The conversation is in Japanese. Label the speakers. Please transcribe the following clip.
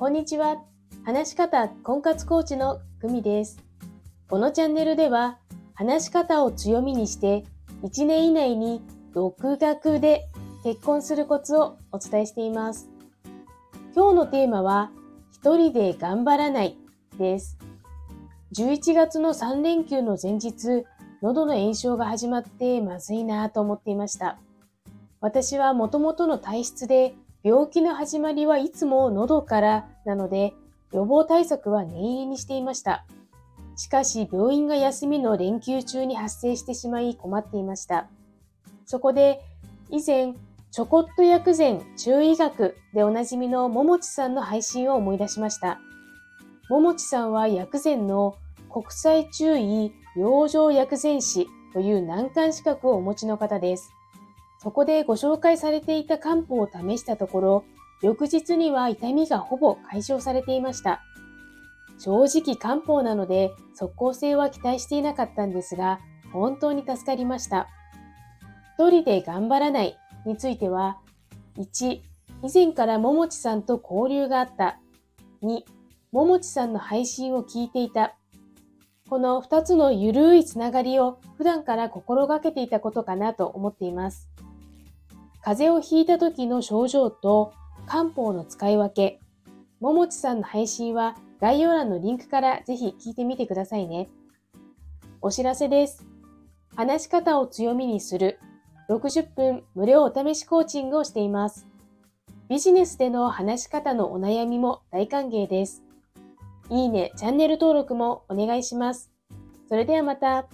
Speaker 1: こんにちは。話し方婚活コーチのグミです。このチャンネルでは、話し方を強みにして、1年以内に独学で結婚するコツをお伝えしています。今日のテーマは、一人で頑張らないです。11月の3連休の前日、喉の炎症が始まってまずいなと思っていました。私はもともとの体質で病気の始まりはいつも喉からなので予防対策は念入りにしていました。しかし病院が休みの連休中に発生してしまい困っていました。そこで以前ちょこっと薬膳中医学でおなじみのももちさんの配信を思い出しました。ももちさんは薬膳の国際中医養生薬膳師という難関資格をお持ちの方です。そこでご紹介されていた漢方を試したところ、翌日には痛みがほぼ解消されていました。正直漢方なので即効性は期待していなかったんですが、本当に助かりました。一人で頑張らないについては、1、以前からももちさんと交流があった。2、ももちさんの配信を聞いていた。この2つのゆるいつながりを普段から心がけていたことかなと思っています。風邪をひいた時の症状と漢方の使い分け。ももちさんの配信は概要欄のリンクからぜひ聞いてみてくださいね。お知らせです。話し方を強みにする60分無料お試しコーチングをしています。ビジネスでの話し方のお悩みも大歓迎です。いいね、チャンネル登録もお願いします。それではまた。